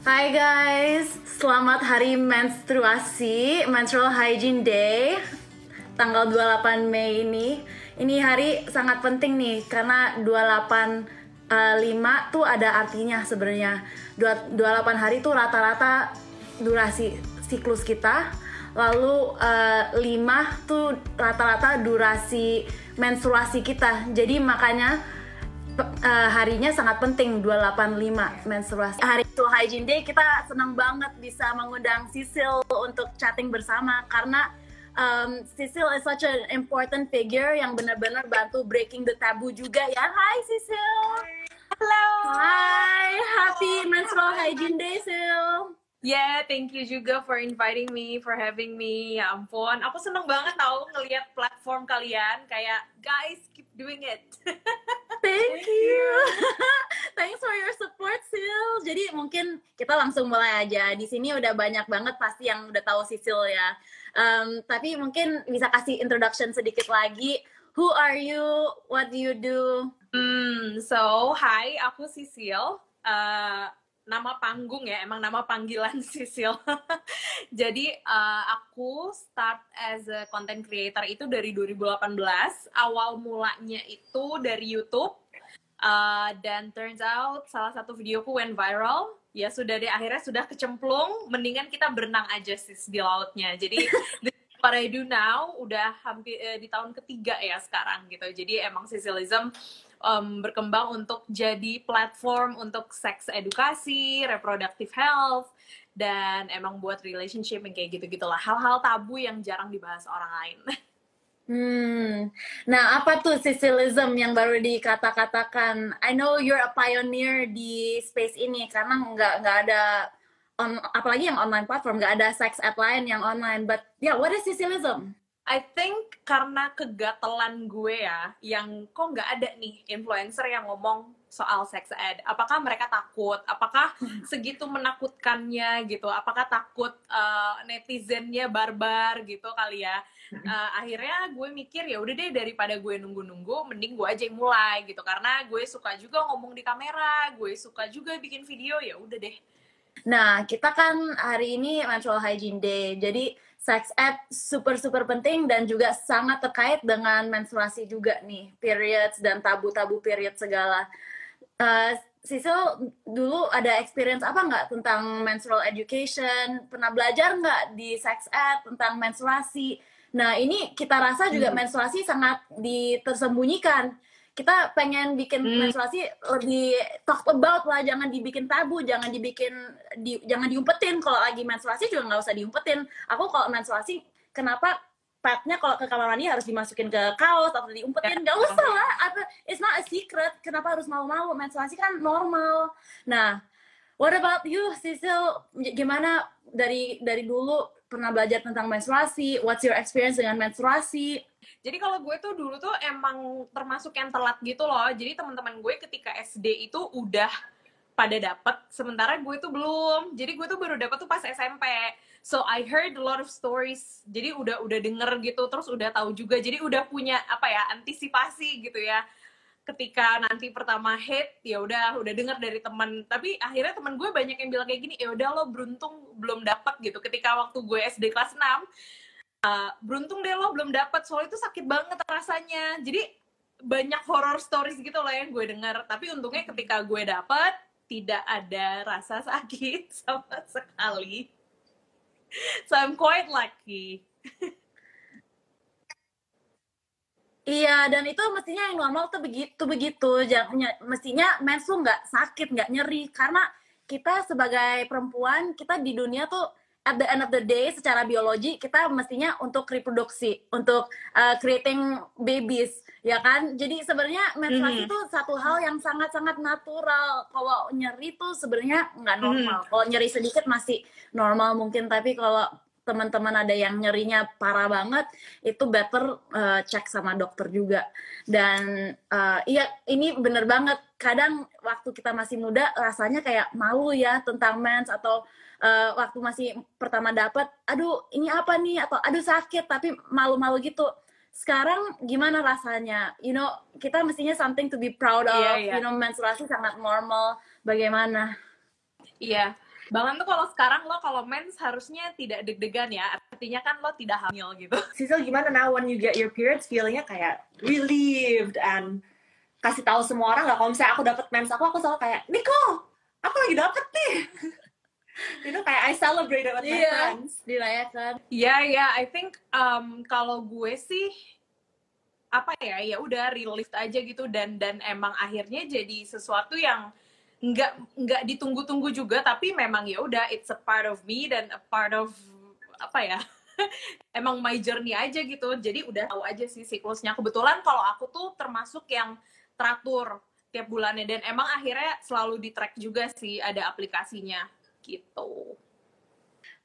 Hai guys, selamat hari menstruasi, Menstrual Hygiene Day, tanggal 28 Mei ini. Ini hari sangat penting nih, karena 28 uh, 5 tuh ada artinya sebenarnya. 28 hari tuh rata-rata durasi siklus kita. Lalu uh, 5 tuh rata-rata durasi menstruasi kita. Jadi makanya uh, harinya sangat penting 285 menstruasi. Hari itu Hygiene Day kita senang banget bisa mengundang Sisil untuk chatting bersama karena um, Sisil is such an important figure yang benar-benar bantu breaking the taboo juga ya. Hai Sisil. Halo. Hai, happy menstrual hygiene day Sil. Yeah, thank you juga for inviting me, for having me. Ya ampun, aku seneng banget tau ngelihat platform kalian. Kayak, guys, keep doing it. Thank you. Thanks for your support, Sil. Jadi mungkin kita langsung mulai aja. Di sini udah banyak banget pasti yang udah tahu Sisil ya. Um, tapi mungkin bisa kasih introduction sedikit lagi. Who are you? What do you do? Hmm, so, hi, aku Sisil. Uh, nama panggung ya, emang nama panggilan Sisil. Jadi uh, aku start as a content creator itu dari 2018. Awal mulanya itu dari YouTube. Uh, dan turns out salah satu videoku went viral. Ya sudah deh akhirnya sudah kecemplung. Mendingan kita berenang aja sis di lautnya. Jadi what I do now udah hampir eh, di tahun ketiga ya sekarang gitu. Jadi emang Sicilism um, berkembang untuk jadi platform untuk seks edukasi, reproductive health, dan emang buat relationship yang kayak gitu-gitulah. Hal-hal tabu yang jarang dibahas orang lain. Hmm, nah apa tuh Sicilism yang baru dikata-katakan? I know you're a pioneer di space ini karena nggak nggak ada on, apalagi yang online platform nggak ada sex ed lain yang online. But yeah, what is Sicilism? I think karena kegatelan gue ya, yang kok nggak ada nih influencer yang ngomong soal sex ed. Apakah mereka takut? Apakah segitu menakutkannya gitu? Apakah takut uh, netizennya barbar gitu kali ya? Uh, akhirnya gue mikir ya udah deh daripada gue nunggu-nunggu, mending gue aja yang mulai gitu. Karena gue suka juga ngomong di kamera, gue suka juga bikin video ya udah deh. Nah kita kan hari ini menstrual hygiene day, jadi sex ed super super penting dan juga sangat terkait dengan menstruasi juga nih periods dan tabu-tabu period segala. Uh, Sisil dulu ada experience apa nggak tentang menstrual education? Pernah belajar nggak di sex ed tentang menstruasi? Nah ini kita rasa juga hmm. menstruasi sangat ditersembunyikan kita pengen bikin hmm. menstruasi lebih talk about lah jangan dibikin tabu jangan dibikin di, jangan diumpetin. Kalau lagi menstruasi juga nggak usah diumpetin. Aku kalau menstruasi kenapa padnya kalau ke kamar mandi harus dimasukin ke kaos atau diumpetin? Nggak usah lah. Apa it's not a secret kenapa harus malu-malu menstruasi kan normal. Nah what about you Sisil? Gimana dari dari dulu pernah belajar tentang menstruasi? What's your experience dengan menstruasi jadi kalau gue tuh dulu tuh emang termasuk yang telat gitu loh. Jadi teman-teman gue ketika SD itu udah pada dapet, sementara gue tuh belum. Jadi gue tuh baru dapet tuh pas SMP. So I heard a lot of stories. Jadi udah udah denger gitu, terus udah tahu juga. Jadi udah punya apa ya antisipasi gitu ya. Ketika nanti pertama hit, ya udah udah denger dari teman. Tapi akhirnya teman gue banyak yang bilang kayak gini, ya udah lo beruntung belum dapet gitu. Ketika waktu gue SD kelas 6, uh, beruntung deh lo belum dapat soalnya itu sakit banget rasanya. Jadi banyak horror stories gitu loh yang gue dengar tapi untungnya ketika gue dapet tidak ada rasa sakit sama sekali. So I'm quite lucky. Iya, dan itu mestinya yang normal tuh begitu begitu. Jangan mestinya mens tuh nggak sakit, nggak nyeri, karena kita sebagai perempuan kita di dunia tuh at the end of the day secara biologi kita mestinya untuk reproduksi untuk uh, creating babies ya kan jadi sebenarnya menstruasi itu mm -hmm. satu hal yang sangat sangat natural kalau nyeri tuh sebenarnya nggak normal mm -hmm. kalau nyeri sedikit masih normal mungkin tapi kalau teman-teman ada yang nyerinya parah banget itu better uh, cek sama dokter juga. Dan uh, iya ini bener banget. Kadang waktu kita masih muda rasanya kayak malu ya tentang mens atau uh, waktu masih pertama dapat aduh ini apa nih? Atau aduh sakit tapi malu-malu gitu. Sekarang gimana rasanya? You know kita mestinya something to be proud of. yeah, yeah. you know menstruasi sangat normal. Bagaimana? Iya. Bahkan tuh kalau sekarang lo kalau mens harusnya tidak deg-degan ya. Artinya kan lo tidak hamil gitu. Sisil gimana now when you get your periods feelingnya kayak relieved and kasih tahu semua orang nggak kalau misalnya aku dapet mens aku aku selalu kayak Nicole aku lagi dapet nih know kayak I celebrate it with my Iya. friends dirayakan Iya, iya. I think um, kalau gue sih apa ya ya udah relieved aja gitu dan dan emang akhirnya jadi sesuatu yang nggak nggak ditunggu-tunggu juga tapi memang ya udah it's a part of me dan a part of apa ya emang my journey aja gitu. Jadi udah tahu aja sih siklusnya. Kebetulan kalau aku tuh termasuk yang teratur tiap bulannya dan emang akhirnya selalu di track juga sih ada aplikasinya gitu.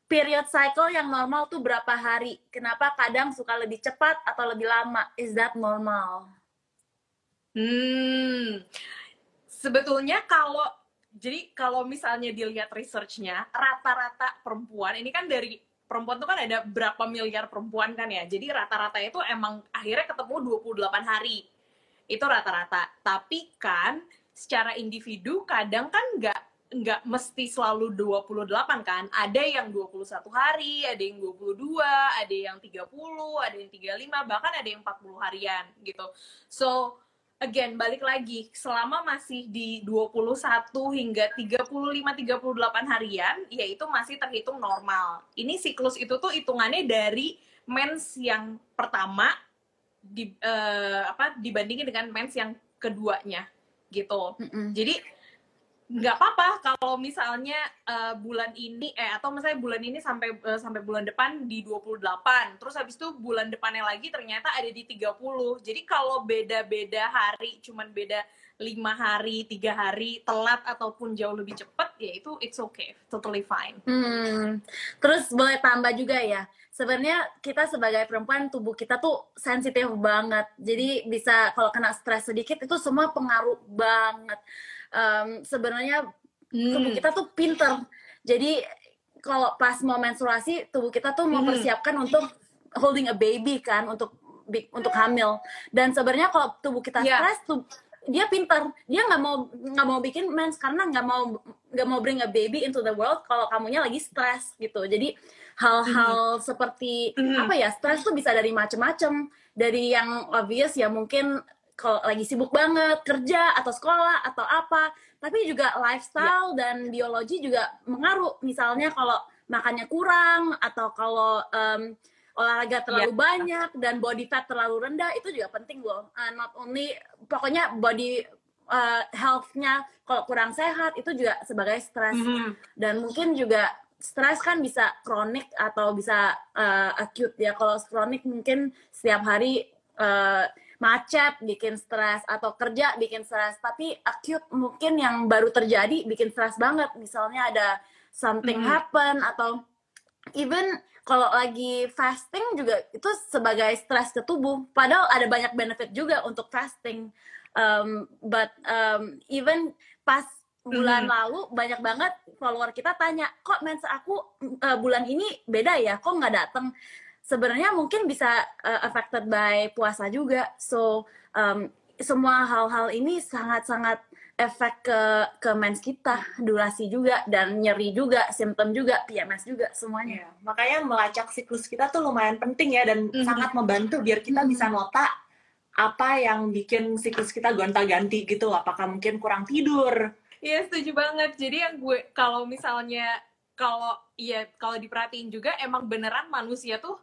Period cycle yang normal tuh berapa hari? Kenapa kadang suka lebih cepat atau lebih lama? Is that normal? Hmm, sebetulnya kalau jadi kalau misalnya dilihat researchnya rata-rata perempuan ini kan dari perempuan tuh kan ada berapa miliar perempuan kan ya? Jadi rata-rata itu emang akhirnya ketemu 28 hari. Itu rata-rata. Tapi kan secara individu kadang kan nggak nggak mesti selalu 28 kan? Ada yang 21 hari ada yang 22 ada yang 30 ada yang 35 bahkan ada yang 40 harian gitu. So again balik lagi selama masih di 21 hingga 35 38 harian yaitu masih terhitung normal. Ini siklus itu tuh hitungannya dari mens yang pertama di eh, apa dibandingin dengan mens yang keduanya gitu. Mm-mm. Jadi nggak apa-apa kalau misalnya eh, bulan ini eh atau misalnya bulan ini sampai eh, sampai bulan depan di 28 terus habis itu bulan depannya lagi ternyata ada di 30 jadi kalau beda-beda hari cuman beda lima hari tiga hari telat ataupun jauh lebih cepat ya itu it's okay totally fine Hmm. Terus boleh tambah juga ya. Sebenarnya kita sebagai perempuan tubuh kita tuh sensitif banget. Jadi bisa kalau kena stres sedikit itu semua pengaruh banget. Em, sebenarnya tubuh Hmm. kita tuh pinter. Jadi kalau pas mau menstruasi tubuh kita tuh Hmm. mempersiapkan untuk holding a baby kan untuk untuk hamil. Dan sebenarnya kalau tubuh kita Iya. stres tuh dia pinter. Dia nggak mau nggak mau bikin mens karena nggak mau nggak mau bring a baby into the world kalau kamunya lagi stres gitu. Jadi hal-hal seperti Mhm. apa ya stres tuh bisa dari macem-macem. Dari yang obvious ya mungkin kalau lagi sibuk banget kerja atau sekolah atau apa. Tapi juga lifestyle dan biologi juga mengaruh. Misalnya kalau makannya kurang atau kalau em, olahraga terlalu banyak dan body fat terlalu rendah itu juga penting loh Uh, not only pokoknya body uh, health-nya kalau kurang sehat itu juga sebagai stres Mhm. dan mungkin juga stres kan bisa kronik atau bisa uh, acute ya. Kalau kronik mungkin setiap hari uh, macet bikin stres atau kerja bikin stres. Tapi acute mungkin yang baru terjadi bikin stres banget. Misalnya ada something Mhm. happen atau even kalau lagi fasting juga itu sebagai stres ke tubuh. Padahal ada banyak benefit juga untuk fasting. Um, but um, even pas bulan Mhm. lalu banyak banget follower kita tanya kok mens aku uh, bulan ini beda ya? Kok nggak datang sebenarnya mungkin bisa uh, affected by puasa juga so um, semua hal-hal ini sangat-sangat efek ke ke mens kita durasi juga dan nyeri juga simptom juga PMS juga semuanya Iya, makanya melacak siklus kita tuh lumayan penting ya dan Mhm. sangat membantu biar kita Mhm. bisa nota apa yang bikin siklus kita gonta-ganti gitu. Apakah mungkin kurang tidur? Iya setuju banget. Jadi yang gue kalau misalnya kalau ya kalau diperhatiin juga emang beneran manusia tuh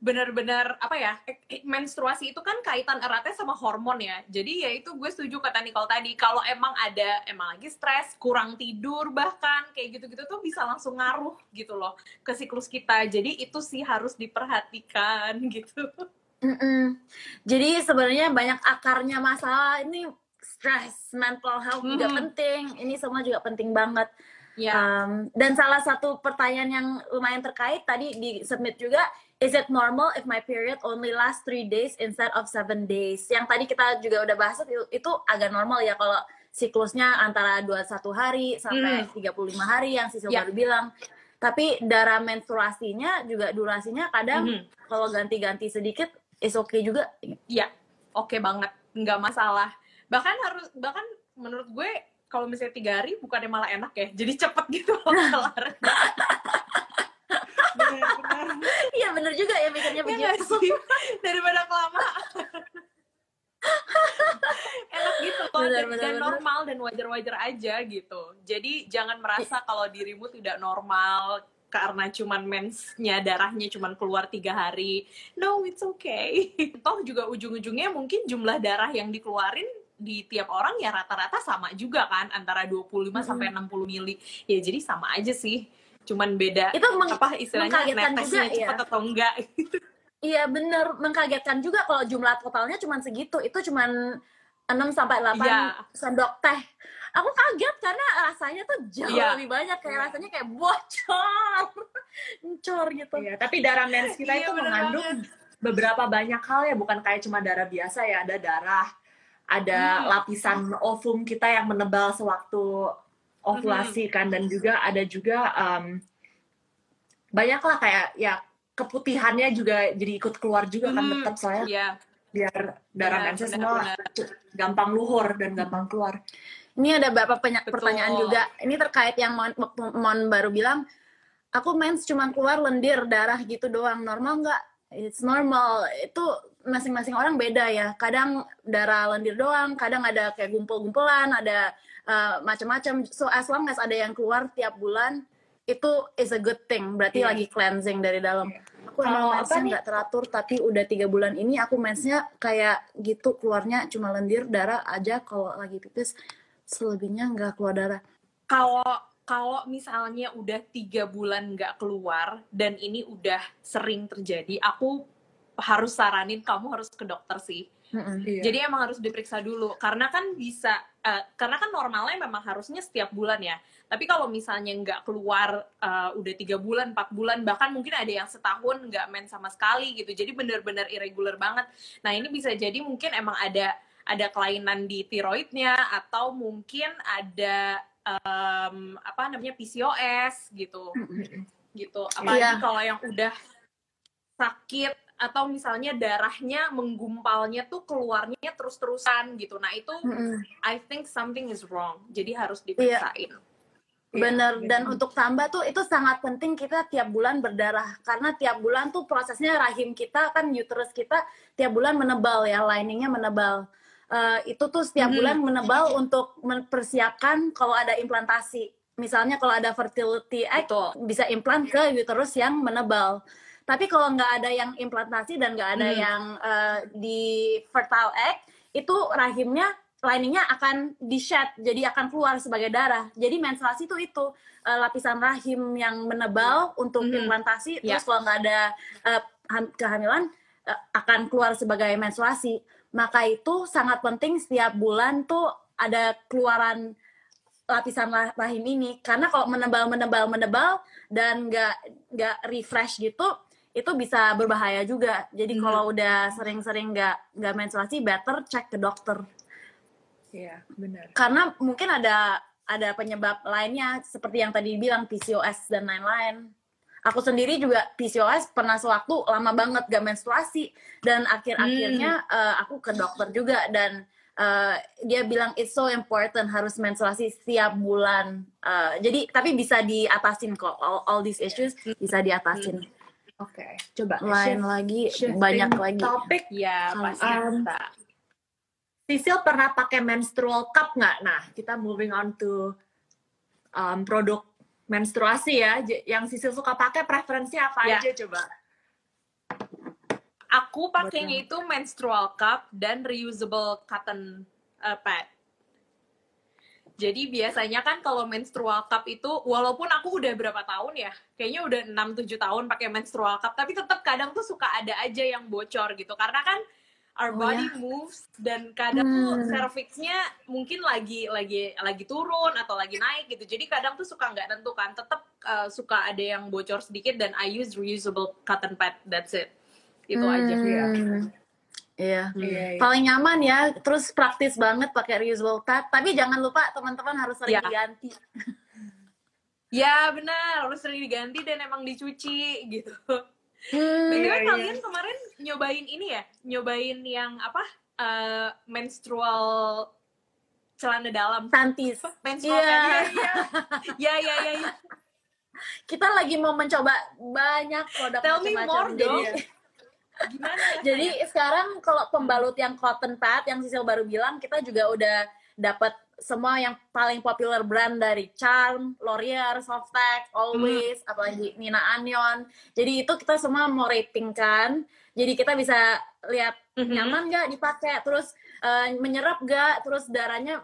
benar-benar apa ya eh, eh, menstruasi itu kan kaitan eratnya sama hormon ya. Jadi ya itu gue setuju kata Nicole tadi kalau emang ada emang lagi stres, kurang tidur bahkan kayak gitu-gitu tuh bisa langsung ngaruh gitu loh ke siklus kita. Jadi itu sih harus diperhatikan gitu. Mm-mm. Jadi sebenarnya banyak akarnya masalah ini stress, mental health juga Mhm. penting. Ini semua juga penting banget. Ya. Um, dan salah satu pertanyaan yang lumayan terkait tadi di submit juga, is it normal if my period only last three days instead of seven days? Yang tadi kita juga udah bahas itu, itu agak normal ya kalau siklusnya antara 21 hari sampai 35 hari yang Sisil Ya. baru bilang. Tapi darah menstruasinya juga durasinya kadang Mhm. kalau ganti-ganti sedikit is okay juga. Iya, oke banget, nggak masalah. Bahkan harus, bahkan menurut gue kalau misalnya tiga hari bukannya malah enak ya? Jadi cepet gitu loh kelar. Iya bener juga ya mikirnya ya begitu. daripada kelamaan. Enak gitu loh Bener, dan, bener, dan bener. normal dan wajar-wajar aja gitu. Jadi jangan merasa kalau dirimu tidak normal karena cuman mensnya darahnya cuman keluar tiga hari. No it's okay. Toh juga ujung-ujungnya mungkin jumlah darah yang dikeluarin di tiap orang ya rata-rata sama juga kan antara 25 sampai 60 mili ya jadi sama aja sih cuman beda Itu meng- apa istilahnya netesnya juga, cepet ya. atau enggak Iya bener mengkagetkan juga kalau jumlah totalnya cuma segitu. Itu cuma 6 sampai 8 Iya. sendok teh. Aku kaget karena rasanya tuh jauh Iya. lebih banyak kayak Iya. rasanya kayak bocor. Bocor gitu. Iya, tapi darah mens kita Iya, itu bener mengandung beberapa banyak hal ya, bukan kayak cuma darah biasa ya, ada darah, ada Hmm. lapisan ovum kita yang menebal sewaktu ovulasi Hmm. kan, dan juga ada juga um, banyak lah kayak ya keputihannya juga jadi ikut keluar juga kan Hmm, tetap soalnya Iya, biar darah Benar, mensnya semua gampang luhur dan gampang keluar. Ini ada beberapa Betul. pertanyaan juga. Ini terkait yang Mon, Mon baru bilang, aku mens cuma keluar lendir darah gitu doang. Normal nggak? It's normal. Itu masing-masing orang beda ya. Kadang darah lendir doang, kadang ada kayak gumpul-gumpulan, ada uh, macam-macam. So as long as ada yang keluar tiap bulan, itu is a good thing. Berarti Iya. lagi cleansing dari dalam. Aku Kalau mensnya nggak teratur, tapi udah tiga bulan ini aku mensnya kayak gitu keluarnya cuma lendir darah aja kalau lagi pipis selebihnya nggak keluar darah. kalau kalau misalnya udah tiga bulan nggak keluar dan ini udah sering terjadi, aku harus saranin kamu harus ke dokter sih. Iya. Jadi emang harus diperiksa dulu karena kan bisa eh, karena kan normalnya memang harusnya setiap bulan ya. Tapi kalau misalnya nggak keluar eh, udah tiga bulan, empat bulan, bahkan mungkin ada yang setahun nggak main sama sekali gitu. Jadi benar-benar irregular banget. Nah ini bisa jadi mungkin emang ada ada kelainan di tiroidnya atau mungkin ada em, apa namanya PCOS gitu gitu. Apalagi Iya. kalau yang udah sakit atau misalnya darahnya menggumpalnya tuh keluarnya terus-terusan gitu. Nah, itu Mm-mm. I think something is wrong. Jadi harus diperiksain. Iya, Bener, gitu. dan untuk tambah tuh itu sangat penting kita tiap bulan berdarah karena tiap bulan tuh prosesnya rahim kita kan uterus kita tiap bulan menebal ya liningnya menebal Eh, itu tuh setiap Mhm. bulan menebal untuk mempersiapkan kalau ada implantasi misalnya kalau ada fertility egg Betul. bisa implant ke uterus yang menebal tapi kalau nggak ada yang implantasi dan nggak ada Hmm. yang eh, di fertile egg itu rahimnya liningnya akan di shed jadi akan keluar sebagai darah jadi menstruasi itu itu eh, lapisan rahim yang menebal untuk Mhm. implantasi Ya. terus kalau nggak ada ham- kehamilan eh, akan keluar sebagai menstruasi maka itu sangat penting setiap bulan tuh ada keluaran lapisan rahim ini karena kalau menebal menebal menebal dan nggak nggak refresh gitu itu bisa berbahaya juga jadi Mhm. kalau udah sering-sering nggak nggak menstruasi better cek ke dokter Iya, benar. karena mungkin ada ada penyebab lainnya seperti yang tadi bilang PCOS dan lain-lain. Aku sendiri juga PCOS pernah sewaktu lama banget gak menstruasi dan akhir-akhirnya eh, aku ke dokter juga dan eh, dia bilang it's so important harus menstruasi setiap bulan. Eh, jadi tapi bisa diatasin kok all, all these issues bisa diatasin. Oke, coba Lain lagi shifting banyak lagi. Topik Ya, pasti um. Sisil pernah pakai menstrual cup nggak? Nah, kita moving on to um, produk menstruasi ya. Yang Sisil suka pakai preferensinya apa Ya. aja coba? Aku pakainya itu menstrual cup dan reusable cotton uh, pad. Jadi biasanya kan kalau menstrual cup itu walaupun aku udah berapa tahun ya, kayaknya udah 6 7 tahun pakai menstrual cup, tapi tetap kadang tuh suka ada aja yang bocor gitu. Karena kan our Oh, body moves dan kadang tuh Hmm. cervixnya mungkin lagi lagi lagi turun atau lagi naik gitu. Jadi kadang tuh suka nggak tentu kan, tetap uh, suka ada yang bocor sedikit dan I use reusable cotton pad. That's it. Itu aja. Hmm. ya. Iya. Iya, iya. paling nyaman ya terus praktis banget pakai reusable pad tapi jangan lupa teman-teman harus sering Ya. diganti Ya benar, harus sering diganti dan emang dicuci gitu. Hmm, Iya, iya. kalian kemarin nyobain ini ya, nyobain yang apa? eh, menstrual celana dalam. Panties. Menstrual Iya. pad. Iya, iya, iya, iya. iya. Kita lagi mau mencoba banyak produk Tell me macam-macam. more Jadi, dong. Gimana? jadi sekarang kalau pembalut yang cotton pad yang Sisil baru bilang, kita juga udah dapat semua yang paling popular brand dari Charm, Laurier, Softex, Always, apalagi Nina Anion. Jadi itu kita semua mau rating kan. Jadi kita bisa lihat Mhm. nyaman nggak dipakai, terus eh, menyerap nggak, terus darahnya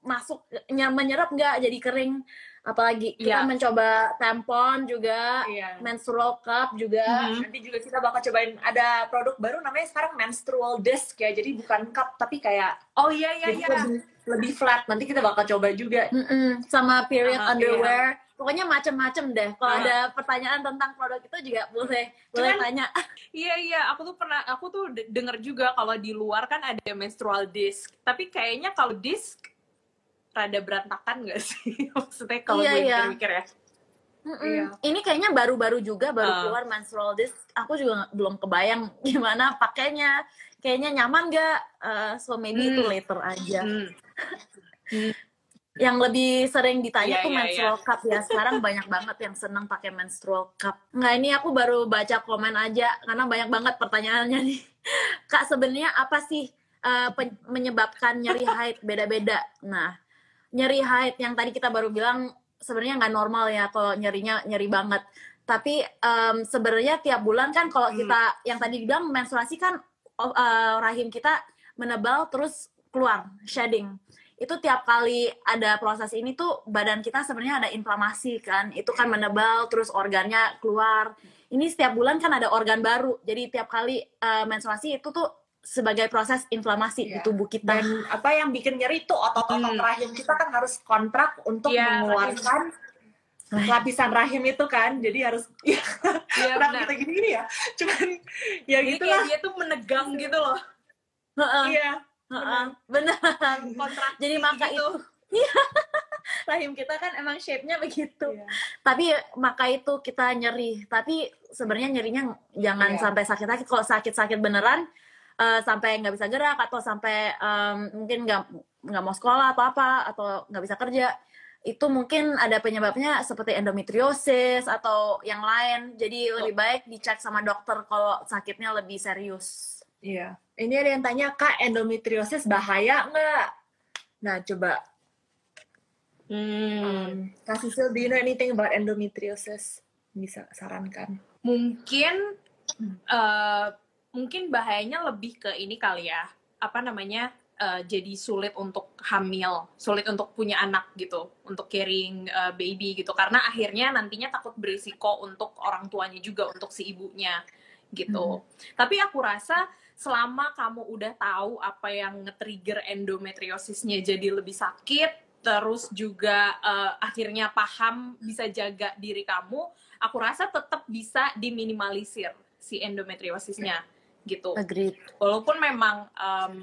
masuk ny- menyerap nggak jadi kering. Apalagi kita Iya. mencoba tampon juga, Iya. menstrual cup juga. Mhm. Nanti juga kita bakal cobain ada produk baru namanya sekarang menstrual disc ya. Jadi bukan cup tapi kayak Oh iya, iya, iya. lebih, lebih flat. Nanti kita bakal coba juga. Mm-mm, sama period Ah, underwear. Pokoknya macem-macem deh. Kalau Ah. ada pertanyaan tentang produk itu juga boleh boleh Cuman- tanya. Iya iya, aku tuh pernah, aku tuh de- denger juga kalau di luar kan ada menstrual disc. Tapi kayaknya kalau disc rada berantakan gak sih? Maksudnya kalau Iya, gue iya. mikir-mikir ya. Mm-mm. Iya. Ini kayaknya baru-baru juga baru Ah. keluar menstrual disc. Aku juga belum kebayang gimana pakainya. Kayaknya nyaman nggak? Uh, so maybe itu Hmm. later aja. Hmm. Yang lebih sering ditanya Iya, tuh iya, menstrual cup ya. Sekarang banyak banget yang seneng pakai menstrual cup. Nggak ini aku baru baca komen aja karena banyak banget pertanyaannya nih. Kak sebenarnya apa sih uh, menyebabkan nyeri haid beda-beda? Nah, nyeri haid yang tadi kita baru bilang sebenarnya nggak normal ya kalau nyerinya nyeri banget. Tapi em, sebenarnya tiap bulan kan kalau Hmm. kita yang tadi dibilang menstruasi kan eh, rahim kita menebal terus keluar shedding itu tiap kali ada proses ini tuh badan kita sebenarnya ada inflamasi kan itu kan menebal terus organnya keluar ini setiap bulan kan ada organ baru jadi tiap kali eh, menstruasi itu tuh sebagai proses inflamasi di Iya. tubuh kita Dan apa yang bikin nyeri tuh otot-otot Hmm. rahim kita kan harus kontrak untuk Iya, mengeluarkan lapisan rahim itu kan. Jadi harus ya, Iya kenapa benar. kita gini ya? Cuman ya Jadi gitu lah. dia tuh menegang gitu loh. Iya. heeh, benar Kontraksi jadi maka gitu. itu rahim kita kan emang shape-nya begitu Iya. tapi maka itu kita nyeri tapi sebenarnya nyerinya jangan Iya. sampai sakit-sakit kalau sakit-sakit beneran eh, sampai nggak bisa gerak atau sampai em, mungkin nggak nggak mau sekolah atau apa atau nggak bisa kerja itu mungkin ada penyebabnya seperti endometriosis atau yang lain jadi lebih baik dicek sama dokter kalau sakitnya lebih serius Iya. Ini ada yang tanya, Kak, endometriosis bahaya nggak? Nah, coba. Hmm. Um, Kak Sisil, do you know anything about endometriosis? Bisa sarankan. Mungkin eh, mungkin bahayanya lebih ke ini kali ya. Apa namanya? eh, jadi sulit untuk hamil, sulit untuk punya anak gitu, untuk carrying eh, baby gitu. Karena akhirnya nantinya takut berisiko untuk orang tuanya juga, untuk si ibunya gitu. Tapi aku rasa selama kamu udah tahu apa yang nge-trigger endometriosisnya jadi lebih sakit, terus juga eh, akhirnya paham bisa jaga diri kamu, aku rasa tetap bisa diminimalisir si endometriosisnya gitu. agreed Walaupun memang em,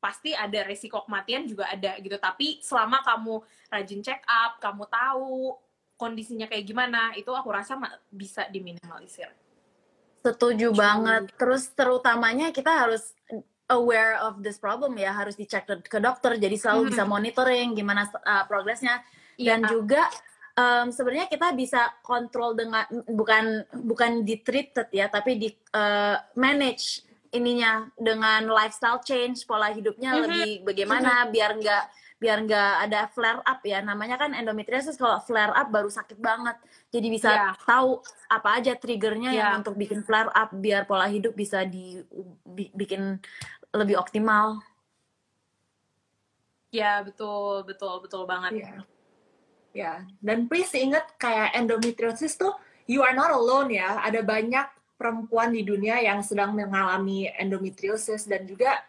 pasti ada resiko kematian juga ada gitu, tapi selama kamu rajin check up, kamu tahu kondisinya kayak gimana, itu aku rasa bisa diminimalisir. Setuju banget. Terus terutamanya kita harus aware of this problem ya, harus dicek ke, dokter. Jadi selalu Mhm. bisa monitoring gimana uh, progresnya dan Iya. juga em, sebenarnya kita bisa kontrol dengan bukan bukan di treated ya, tapi di uh, manage ininya dengan lifestyle change, pola hidupnya Mhm. lebih bagaimana biar nggak biar nggak ada flare up ya. Namanya kan endometriosis kalau flare up baru sakit banget. Jadi bisa Iya. tahu apa aja triggernya yang Iya. untuk bikin flare up biar pola hidup bisa dibikin lebih optimal. Ya betul betul betul banget. Iya. Ya, dan please ingat kayak endometriosis tuh you are not alone ya. Ada banyak perempuan di dunia yang sedang mengalami endometriosis dan juga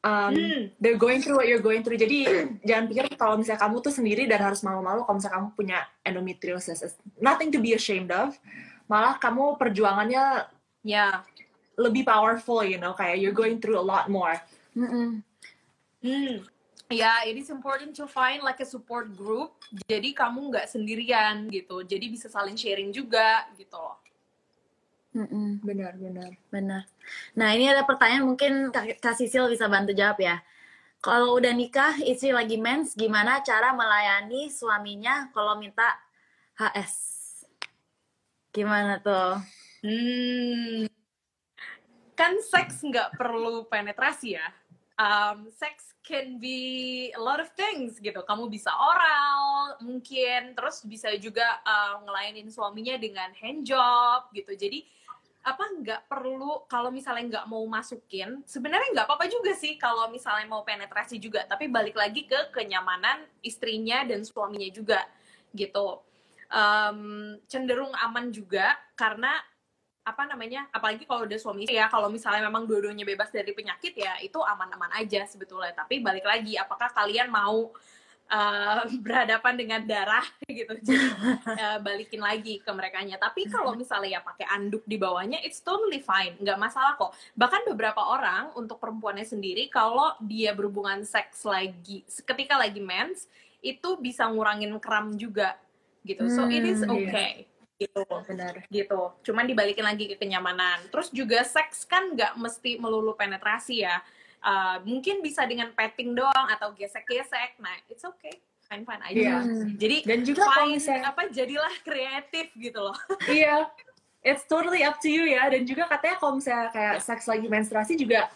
um, Hmm. they're going through what you're going through. Jadi jangan pikir kalau misalnya kamu tuh sendiri dan harus malu-malu kalau misalnya kamu punya endometriosis. It's nothing to be ashamed of. Malah kamu perjuangannya Ya. lebih powerful, you know, kayak you're going through a lot more. Mm-mm. Hmm. Ya, it is important to find like a support group. Jadi kamu nggak sendirian gitu. Jadi bisa saling sharing juga gitu loh. Mm-mm. Benar, benar. Benar. Nah, ini ada pertanyaan mungkin Kak, Kak Sisil bisa bantu jawab ya. Kalau udah nikah, istri lagi mens, gimana cara melayani suaminya kalau minta HS? Gimana tuh? Hmm, kan seks nggak perlu penetrasi ya. Um, seks can be a lot of things gitu. Kamu bisa oral, mungkin, terus bisa juga uh, ngelayanin suaminya dengan hand job gitu. Jadi apa nggak perlu kalau misalnya nggak mau masukin sebenarnya nggak apa-apa juga sih kalau misalnya mau penetrasi juga tapi balik lagi ke kenyamanan istrinya dan suaminya juga gitu um, cenderung aman juga karena apa namanya apalagi kalau udah suami ya kalau misalnya memang dua-duanya bebas dari penyakit ya itu aman-aman aja sebetulnya. Tapi balik lagi apakah kalian mau uh, berhadapan dengan darah gitu? Jadi uh, balikin lagi ke mereka nya tapi kalau misalnya ya pakai anduk di bawahnya it's totally fine. Nggak masalah kok. Bahkan beberapa orang untuk perempuannya sendiri kalau dia berhubungan seks lagi ketika lagi mens itu bisa ngurangin kram juga gitu. So it is Hmm, iya. Gitu Benar. gitu. Cuman dibalikin lagi ke kenyamanan. Terus juga seks kan nggak mesti melulu penetrasi ya. Uh, mungkin bisa dengan petting doang atau gesek-gesek. Nah, it's okay. Fine-fine aja. Iya. Hmm. Jadi Dan juga kalau fine, misalnya apa jadilah kreatif gitu loh. Iya, it's totally up to you ya. Dan juga katanya kalau misalnya kayak seks lagi menstruasi juga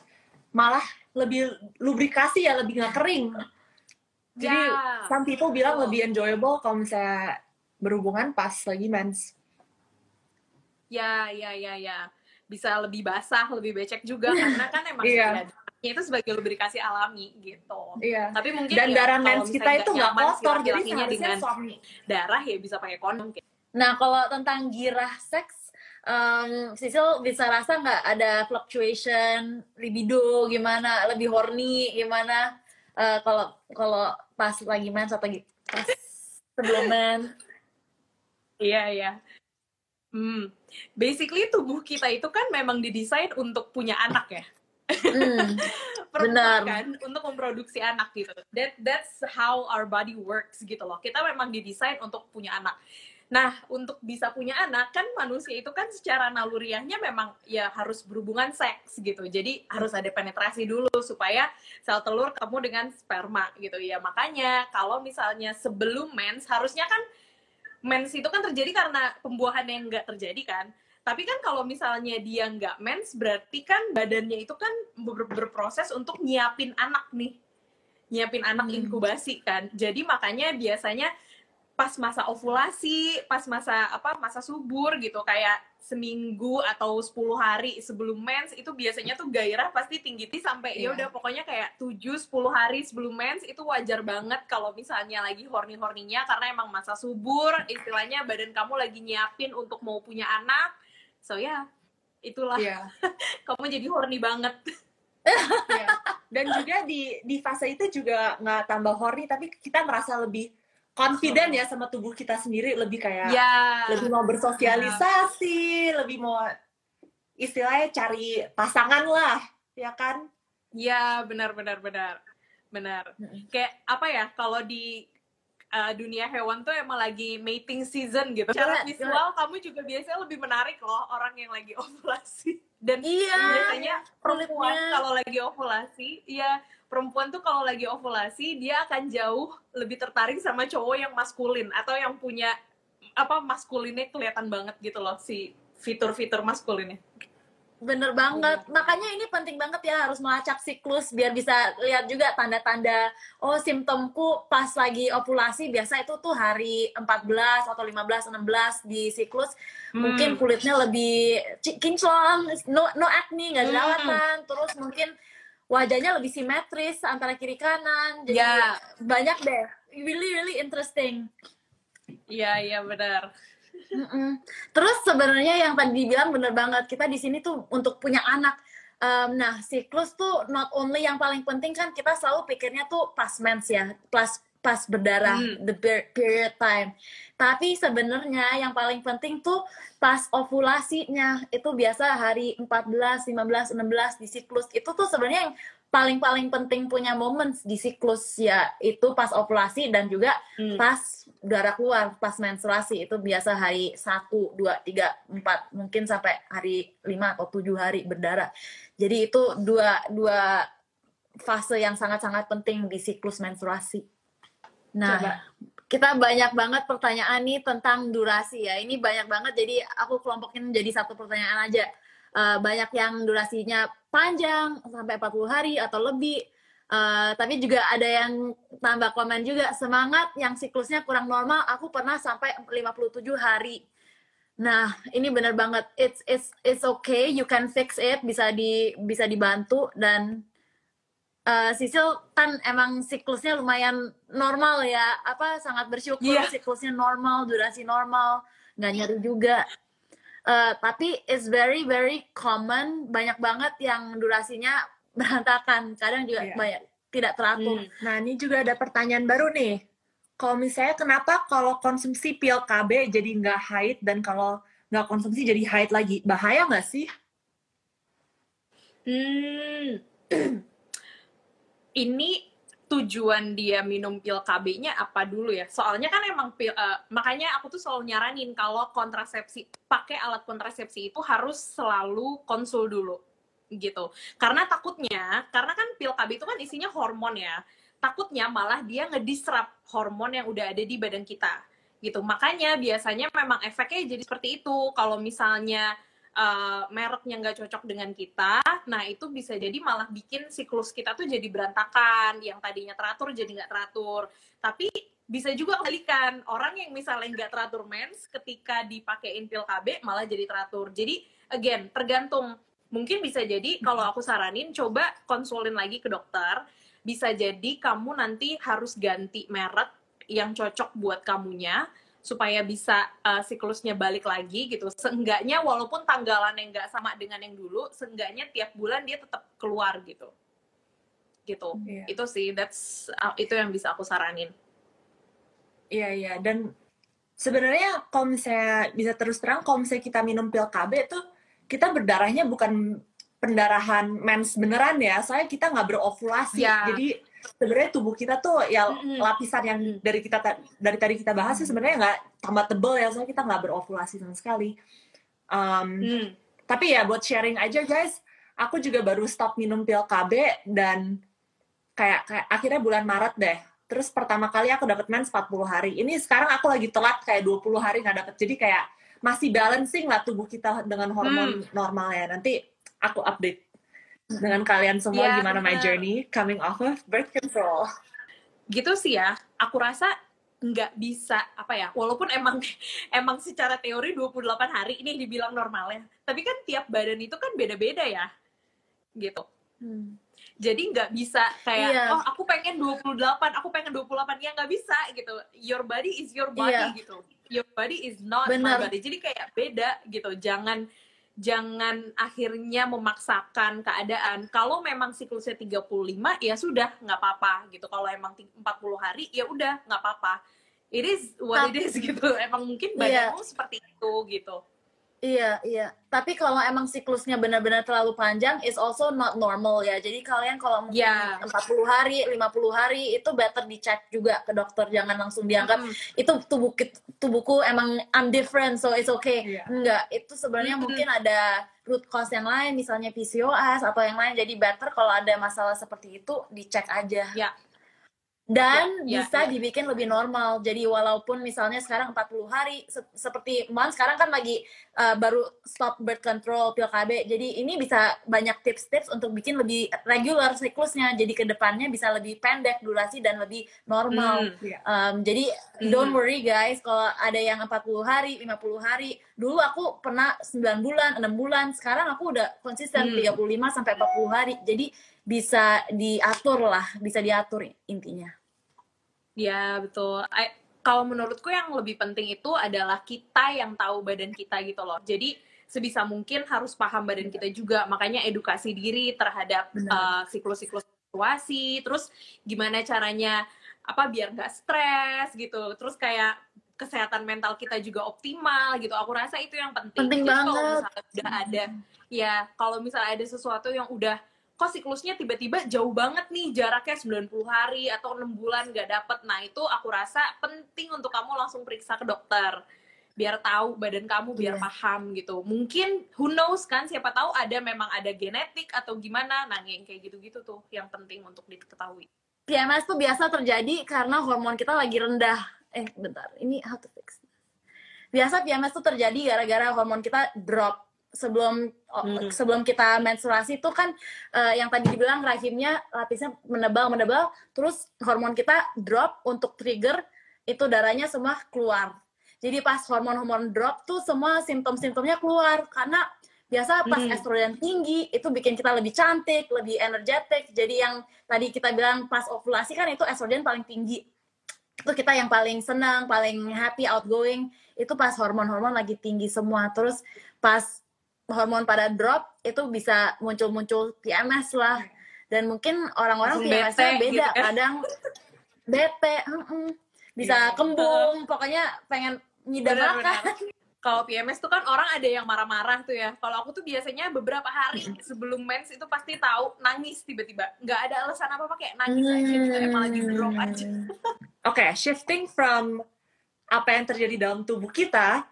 malah lebih lubrikasi ya, lebih nggak kering. Jadi Ya. some people bilang Betul. lebih enjoyable kalau misalnya berhubungan pas lagi mens. Ya, ya, ya, ya. Bisa lebih basah, lebih becek juga karena kan emang Iya. ya, itu sebagai lubrikasi alami gitu. Iya. Tapi mungkin Dan ya, darah mens kita itu nggak kotor, jadi dengan suami. darah ya bisa pakai kondom. Nah, kalau tentang girah seks, um, Sisil bisa rasa nggak ada fluctuation libido gimana, lebih horny gimana? Eh, Kalau kalau pas lagi mens atau pas sebelum mens? Iya, iya. Hmm. Basically tubuh kita itu kan memang didesain untuk punya anak ya. Perempuan Benar. kan untuk memproduksi anak gitu. That that's how our body works gitu loh. Kita memang didesain untuk punya anak. Nah, untuk bisa punya anak kan manusia itu kan secara naluriahnya memang ya harus berhubungan seks gitu. Jadi harus ada penetrasi dulu supaya sel telur ketemu dengan sperma gitu ya. Makanya kalau misalnya sebelum mens harusnya kan mens itu kan terjadi karena pembuahan yang nggak terjadi kan. Tapi kan kalau misalnya dia nggak mens, berarti kan badannya itu kan ber- berproses untuk nyiapin anak nih. Nyiapin anak Hmm. inkubasi kan. Jadi makanya biasanya pas masa ovulasi, pas masa apa masa subur gitu kayak seminggu atau 10 hari sebelum mens itu biasanya tuh gairah pasti tinggi tinggi sampai ya Iya. udah pokoknya kayak 7 10 hari sebelum mens itu wajar banget kalau misalnya lagi horny-horninya karena emang masa subur, istilahnya badan kamu lagi nyiapin untuk mau punya anak. So ya, itulah Iya. kamu jadi horny banget. Iya. Dan juga di di fase itu juga nggak tambah horny, tapi kita merasa lebih confident ya sama tubuh kita sendiri, lebih kayak Ya. lebih mau bersosialisasi, lebih mau istilahnya cari pasangan lah, ya kan? Ya, benar benar benar. Benar. Kayak apa ya kalau di uh, dunia hewan tuh emang lagi mating season gitu. Secara visual kamu juga biasanya lebih menarik loh orang yang lagi ovulasi. Dan Iya. biasanya perempuan kulitnya. kalau lagi ovulasi, ya perempuan tuh kalau lagi ovulasi dia akan jauh lebih tertarik sama cowok yang maskulin atau yang punya apa maskulinnya kelihatan banget gitu loh si fitur-fitur maskulinnya. Bener banget. Makanya ini penting banget ya harus melacak siklus biar bisa lihat juga tanda-tanda oh simptomku pas lagi ovulasi biasa itu tuh hari 14 atau 15 16 di siklus Hmm. mungkin kulitnya lebih kinclong, no no acne, nggak Hmm. jerawatan, terus mungkin wajahnya lebih simetris antara kiri kanan. Jadi Ya. banyak deh. Really really interesting. Iya, iya benar. Mm-mm. Terus sebenarnya yang tadi dibilang bener banget kita di sini tuh untuk punya anak. Em, nah siklus tuh not only yang paling penting kan kita selalu pikirnya tuh pas mens ya, pas pas berdarah Hmm. the per- period time. Tapi sebenarnya yang paling penting tuh pas ovulasinya itu biasa hari 14, 15, 16 di siklus itu tuh sebenarnya yang paling-paling penting punya momen di siklus ya itu pas ovulasi dan juga Hmm. pas darah keluar pas menstruasi itu biasa hari 1, 2, 3, 4 mungkin sampai hari 5 atau 7 hari berdarah jadi itu dua dua fase yang sangat-sangat penting di siklus menstruasi. Nah, Coba. kita banyak banget pertanyaan nih tentang durasi ya. Ini banyak banget, jadi aku kelompokin jadi satu pertanyaan aja. Eh, banyak yang durasinya panjang sampai 40 hari atau lebih. Eh, tapi juga ada yang tambah komen juga semangat yang siklusnya kurang normal. Aku pernah sampai 57 hari. Nah, ini benar banget. It's it's it's okay. You can fix it. Bisa di bisa dibantu dan eh Sisil kan emang siklusnya lumayan normal ya. Apa sangat bersyukur Iya. siklusnya normal, durasi normal, nggak nyeri juga. Eh, tapi it's very very common banyak banget yang durasinya berantakan. Kadang juga Iya. banyak tidak teratur. Hmm. Nah, ini juga ada pertanyaan baru nih. Kalau misalnya kenapa kalau konsumsi pil KB jadi nggak haid dan kalau nggak konsumsi jadi haid lagi? Bahaya nggak sih? Hmm. Ini tujuan dia minum pil KB-nya apa dulu ya? Soalnya kan emang pil, eh, makanya aku tuh selalu nyaranin kalau kontrasepsi pakai alat kontrasepsi itu harus selalu konsul dulu gitu. Karena takutnya, karena kan pil KB itu kan isinya hormon ya. Takutnya malah dia ngedisrupt hormon yang udah ada di badan kita gitu. Makanya biasanya memang efeknya jadi seperti itu. Kalau misalnya eh, mereknya nggak cocok dengan kita, nah itu bisa jadi malah bikin siklus kita tuh jadi berantakan, yang tadinya teratur jadi nggak teratur. Tapi bisa juga kebalikan, orang yang misalnya nggak teratur mens, ketika dipakein pil KB malah jadi teratur. Jadi again, tergantung. Mungkin bisa jadi kalau aku saranin, coba konsulin lagi ke dokter. Bisa jadi kamu nanti harus ganti merek yang cocok buat kamunya supaya bisa uh, siklusnya balik lagi gitu. Seenggaknya walaupun tanggalan yang nggak sama dengan yang dulu, seenggaknya tiap bulan dia tetap keluar gitu. Gitu. Iya. Itu sih that's uh, itu yang bisa aku saranin. Iya, iya. Dan sebenarnya kalau misalnya bisa terus terang, kalau misalnya kita minum pil KB tuh, kita berdarahnya bukan pendarahan mens beneran ya. Soalnya kita nggak berovulasi. Iya. Jadi sebenarnya tubuh kita tuh ya Mm-mm. lapisan yang Mm. dari kita ta- dari tadi kita bahas sih sebenarnya nggak tambah tebel ya. Soalnya kita nggak berovulasi sama sekali. Um, Hmm. tapi ya buat sharing aja guys, aku juga baru stop minum pil KB dan kayak kayak akhirnya bulan Maret deh. Terus pertama kali aku dapat mens 40 hari. Ini sekarang aku lagi telat kayak 20 hari nggak dapet. Jadi kayak masih balancing lah tubuh kita dengan hormon normalnya. Nanti aku update dengan kalian semua Iya, gimana my journey coming off of birth control. gitu sih ya aku rasa nggak bisa apa ya walaupun emang emang secara teori 28 hari ini dibilang normalnya tapi kan tiap badan itu kan beda-beda ya gitu Hmm. jadi nggak bisa kayak Iya. oh aku pengen 28 aku pengen 28 ya nggak bisa gitu your body is your body Iya. gitu your body is not my Bener. body jadi kayak beda gitu jangan jangan akhirnya memaksakan keadaan. Kalau memang siklusnya 35 ya sudah nggak apa-apa gitu. Kalau emang ti- 40 hari ya udah nggak apa-apa. It is what it is gitu. Emang mungkin Iya. badanmu seperti itu gitu Iya, iya. Tapi kalau emang siklusnya benar-benar terlalu panjang, is also not normal ya. Jadi kalian kalau mungkin Iya. 40 hari, 50 hari, itu better dicek juga ke dokter. Jangan langsung dianggap, Mm. itu tubuh tubuhku emang I'm different, so it's okay. Iya. Enggak, itu sebenarnya Mm-mm. mungkin ada root cause yang lain, misalnya PCOS atau yang lain. Jadi better kalau ada masalah seperti itu, dicek aja. Ya. Dan Ya, ya, bisa ya. dibikin lebih normal. Jadi walaupun misalnya sekarang 40 hari, se- seperti Man sekarang kan lagi uh, baru stop birth control pil KB. Jadi ini bisa banyak tips-tips untuk bikin lebih regular siklusnya. Jadi ke depannya bisa lebih pendek durasi dan lebih normal. Hmm. Iya. Um, jadi Mhm. don't worry guys kalau ada yang 40 hari, 50 hari. Dulu aku pernah 9 bulan, 6 bulan. Sekarang aku udah konsisten Hmm. 35 sampai 40 hari. Jadi bisa diatur lah, bisa diatur intinya. Ya betul. I- kalau menurutku yang lebih penting itu adalah kita yang tahu badan kita gitu loh. Jadi sebisa mungkin harus paham badan kita juga. Makanya edukasi diri terhadap uh, siklus-siklus situasi. Terus gimana caranya apa biar nggak stres gitu. Terus kayak kesehatan mental kita juga optimal gitu. Aku rasa itu yang penting. Penting Jadi kalau banget. misalnya udah ada ya kalau misalnya ada sesuatu yang udah kok siklusnya tiba-tiba jauh banget nih jaraknya 90 hari atau enam bulan nggak dapet nah itu aku rasa penting untuk kamu langsung periksa ke dokter biar tahu badan kamu biar Iya. paham gitu mungkin who knows kan siapa tahu ada memang ada genetik atau gimana nah yang kayak gitu-gitu tuh yang penting untuk diketahui PMS tuh biasa terjadi karena hormon kita lagi rendah. Eh, bentar. Ini how to fix. Biasa PMS tuh terjadi gara-gara hormon kita drop sebelum oh, Hmm. sebelum kita menstruasi itu kan eh, yang tadi dibilang rahimnya lapisnya menebal menebal terus hormon kita drop untuk trigger itu darahnya semua keluar. Jadi pas hormon-hormon drop tuh semua simptom-simptomnya keluar karena biasa pas Hmm. estrogen tinggi itu bikin kita lebih cantik, lebih energetik. Jadi yang tadi kita bilang pas ovulasi kan itu estrogen paling tinggi. Itu kita yang paling senang, paling happy, outgoing. Itu pas hormon-hormon lagi tinggi semua. Terus pas hormon pada drop itu bisa muncul-muncul PMS lah. Dan mungkin orang-orang PMS-nya bete beda. gitu kan. Kadang bete, mm-mm. bisa Iya. kembung, pokoknya pengen nyidam makan. Kalau PMS tuh kan orang ada yang marah-marah tuh ya. Kalau aku tuh biasanya beberapa hari sebelum mens itu pasti tahu nangis tiba-tiba. Nggak ada alasan apa-apa kayak nangis aja gitu. Emang lagi drop aja. Oke, shifting from apa yang terjadi dalam tubuh kita,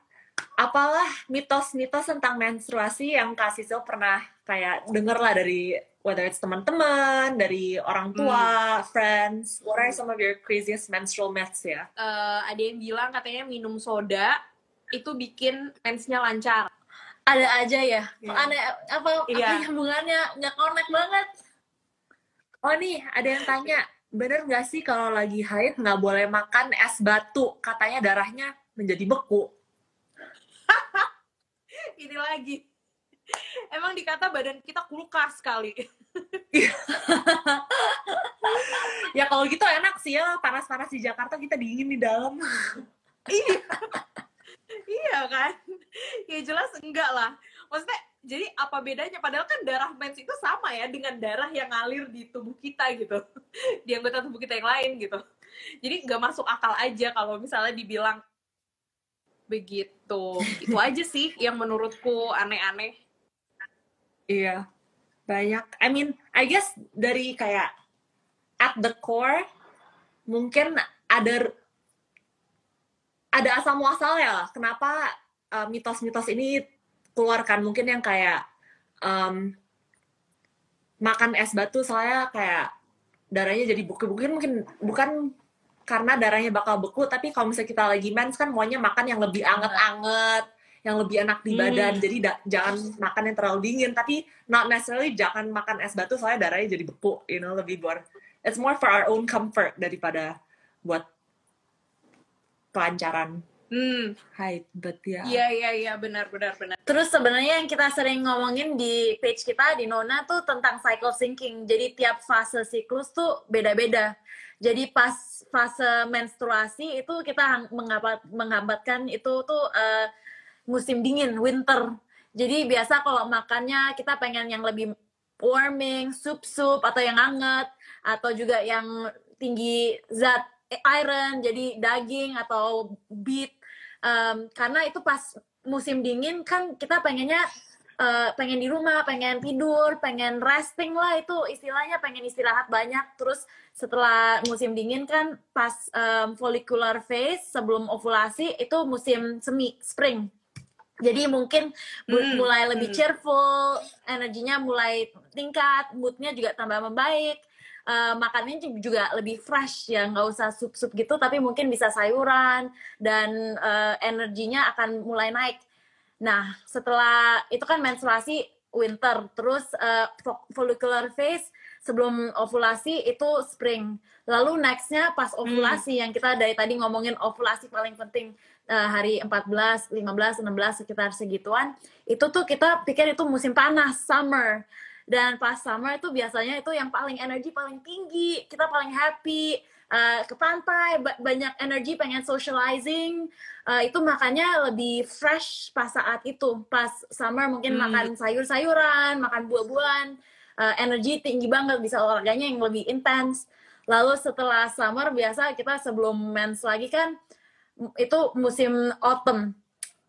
apalah mitos-mitos tentang menstruasi yang Kak Sisil pernah kayak denger lah dari whether it's teman-teman, dari orang tua, friends, what are some of your craziest menstrual myths ya? Eh, ada yang bilang katanya minum soda itu bikin mensnya lancar. Ada aja ya. Iya. Aneh apa, Iya. apa hubungannya nggak connect banget. Oh nih, ada yang tanya, bener nggak sih kalau lagi haid nggak boleh makan es batu? Katanya darahnya menjadi beku. Ini lagi. Emang dikata badan kita kulkas kali. Ya kalau gitu enak sih ya, panas-panas di Jakarta kita dingin di dalam. iya. iya kan? Ya jelas enggak lah. Maksudnya jadi apa bedanya? Padahal kan darah mens itu sama ya dengan darah yang ngalir di tubuh kita gitu. Di anggota tubuh kita yang lain gitu. Jadi nggak masuk akal aja kalau misalnya dibilang begitu. Itu aja sih yang menurutku aneh-aneh. Iya, banyak. I mean, I guess dari kayak at the core mungkin ada ada asal muasalnya lah. Kenapa uh, mitos-mitos ini keluarkan? Mungkin yang kayak um, makan es batu soalnya kayak darahnya jadi beku-beku mungkin bukan karena darahnya bakal beku tapi kalau misalnya kita lagi mens kan maunya makan yang lebih anget-anget yang lebih enak di Hmm. badan jadi da- jangan makan yang terlalu dingin tapi not necessarily jangan makan es batu soalnya darahnya jadi beku you know lebih buat it's more for our own comfort daripada buat kelancaran Hmm, haid but ya iya iya iya benar benar benar. Terus sebenarnya yang kita sering ngomongin di page kita di Nona tuh tentang cycle syncing. Jadi tiap fase siklus tuh beda-beda. Jadi pas fase menstruasi itu kita menghambat, menghambatkan itu tuh eh, musim dingin, winter. Jadi biasa kalau makannya kita pengen yang lebih warming, sup-sup atau yang hangat atau juga yang tinggi zat iron, jadi daging atau beet. Em, karena itu pas musim dingin kan kita pengennya eh, pengen di rumah, pengen tidur, pengen resting lah itu istilahnya pengen istirahat banyak. Terus setelah musim dingin kan pas em, follicular phase sebelum ovulasi itu musim semi spring. Jadi mungkin Hmm, mulai lebih hmm. cheerful, energinya mulai tingkat, moodnya juga tambah membaik. Eh, makannya juga lebih fresh ya nggak usah sup-sup gitu tapi mungkin bisa sayuran dan eh, energinya akan mulai naik Nah, setelah itu kan menstruasi winter, terus uh, fo- follicular phase sebelum ovulasi itu spring. Lalu nextnya pas ovulasi yang kita dari tadi ngomongin ovulasi paling penting uh, hari 14, 15, 16 sekitar segituan. Itu tuh kita pikir itu musim panas, summer. Dan pas summer itu biasanya itu yang paling energi paling tinggi, kita paling happy, uh, ke pantai, ba- banyak energi pengen socializing, Uh, itu makannya lebih fresh pas saat itu. Pas summer mungkin Hmm. makan sayur-sayuran, makan buah-buahan, uh, energi tinggi banget, bisa olahraganya yang lebih intens. Lalu setelah summer biasa kita sebelum mens lagi kan itu musim autumn.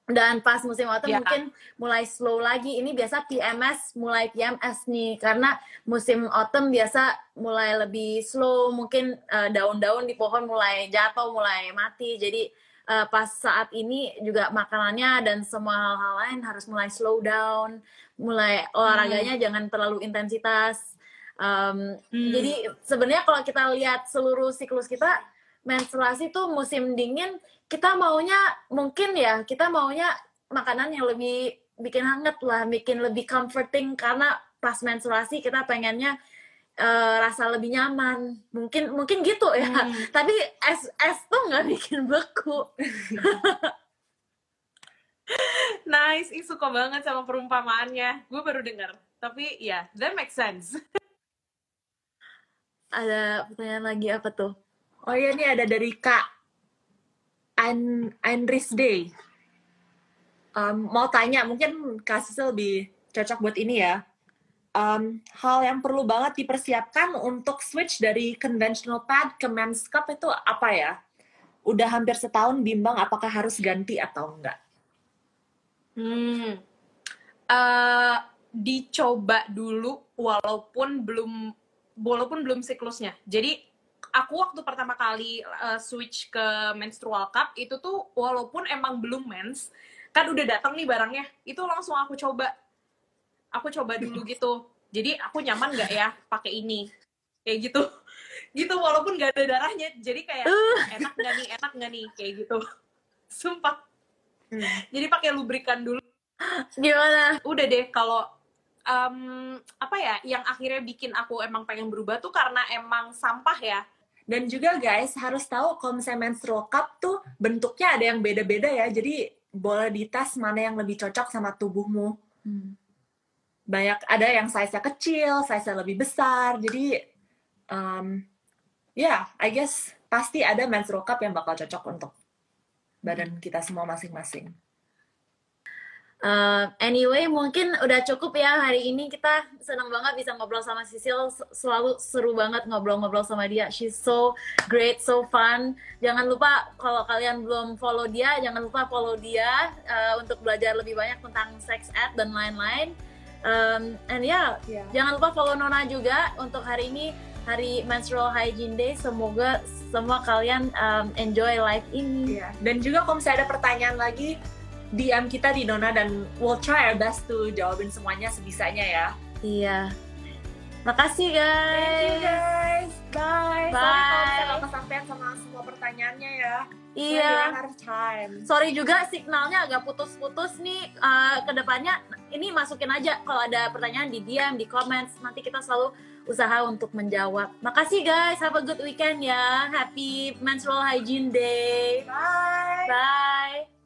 Dan pas musim autumn Ya. mungkin mulai slow lagi. Ini biasa PMS, mulai PMS nih. Karena musim autumn biasa mulai lebih slow. Mungkin uh, daun-daun di pohon mulai jatuh, mulai mati. Jadi uh, pas saat ini juga makanannya dan semua hal-hal lain harus mulai slow down, mulai olahraganya hmm. jangan terlalu intensitas. Um, hmm. Jadi sebenarnya kalau kita lihat seluruh siklus kita menstruasi tuh musim dingin kita maunya mungkin ya kita maunya makanan yang lebih bikin hangat lah, bikin lebih comforting. Karena pas menstruasi kita pengennya uh, rasa lebih nyaman. Mungkin mungkin gitu ya. Hmm. tapi es es tuh nggak bikin beku. Nice. Ih suka banget sama perumpamaannya. Gue baru dengar tapi ya yeah, that makes sense. Ada pertanyaan lagi apa tuh oh iya ini ada dari kak An Andris Day um, mau tanya mungkin kasih lebih cocok buat ini ya um, hal yang perlu banget dipersiapkan untuk switch dari conventional pad ke men's cup itu apa ya? Udah hampir setahun bimbang apakah harus ganti atau enggak? Hmm, uh, dicoba dulu walaupun belum walaupun belum siklusnya. Jadi aku waktu pertama kali uh, switch ke menstrual cup itu tuh walaupun emang belum mens kan udah datang nih barangnya itu langsung aku coba. Aku coba dulu gitu. Jadi aku nyaman nggak ya pakai ini? Kayak gitu. Gitu walaupun nggak ada darahnya jadi kayak enak nggak nih enak nggak nih? Kayak gitu. Sumpah. Hmm. jadi pakai lubrikan dulu. Gimana? Udah deh kalau um, apa ya yang akhirnya bikin aku emang pengen berubah tuh karena emang sampah ya dan juga guys harus tahu kalau misalnya menstrual cup tuh bentuknya ada yang beda-beda ya jadi boleh dites mana yang lebih cocok sama tubuhmu hmm banyak ada yang size-nya kecil, size-nya lebih besar. Jadi um, ya, yeah, I guess pasti ada menstrual cup yang bakal cocok untuk badan kita semua masing-masing. Uh, anyway, mungkin udah cukup ya hari ini. Kita senang banget bisa ngobrol sama Sisil. Selalu seru banget ngobrol-ngobrol sama dia. She's so great, so fun. Jangan lupa kalau kalian belum follow dia, jangan lupa follow dia uh, untuk belajar lebih banyak tentang sex ed dan lain-lain. Um, and ya, yeah, yeah. jangan lupa follow Nona juga untuk hari ini hari Menstrual Hygiene Day. Semoga semua kalian um, enjoy live ini. Yeah. Dan juga kalau misalnya ada pertanyaan lagi, DM kita di Nona dan we'll try our best to jawabin semuanya sebisanya ya. Iya. Makasih guys. Thank you guys. Bye. Bye. Sorry kesampean sama semua pertanyaannya ya. Iya. Sorry juga signalnya agak putus-putus nih. Uh, ke depannya ini masukin aja kalau ada pertanyaan di DM, di comments. Nanti kita selalu usaha untuk menjawab. Makasih guys. Have a good weekend ya. Happy Menstrual Hygiene Day. Bye. Bye.